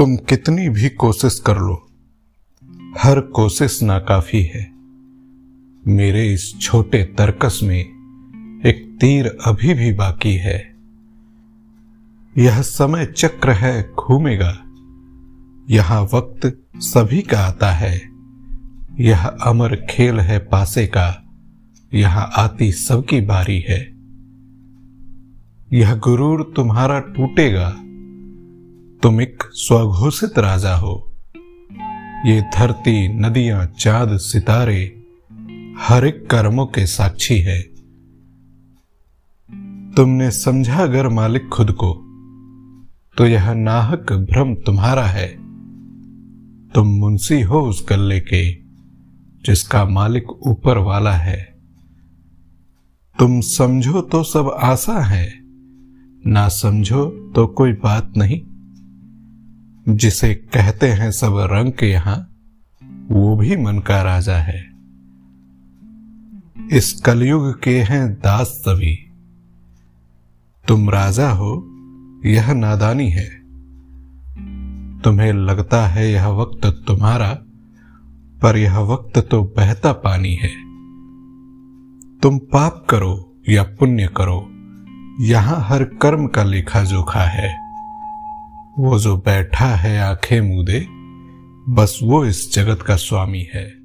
तुम कितनी भी कोशिश कर लो, हर कोशिश नाकाफी है। मेरे इस छोटे तर्कस में एक तीर अभी भी बाकी है। यह समय चक्र है घूमेगा। यहाँ वक्त सभी का आता है। यह अमर खेल है पासे का। यहाँ आती सबकी बारी है। यह गुरूर तुम्हारा टूटेगा। तुम एक स्वघोषित राजा हो। ये धरती, नदियाँ, चाँद, सितारे हर एक कर्मों के साक्षी है। तुमने समझा अगर मालिक खुद को तो यह नाहक भ्रम तुम्हारा है। तुम मुंशी हो उस गल्ले के, जिसका मालिक ऊपर वाला है। तुम समझो तो सब आशा है, ना समझो तो कोई बात नहीं। जिसे कहते हैं सब रंग के यहाँ, वो भी मन का राजा है। इस कलयुग के हैं दास सभी। तुम राजा हो, यह नादानी है। तुम्हें लगता है यह वक्त तुम्हारा, पर यह वक्त तो बहता पानी है। तुम पाप करो या पुण्य करो, यहाँ हर कर्म का लेखा जोखा है। वो जो बैठा है आँखें मुदे बस वो इस जगत का स्वामी है।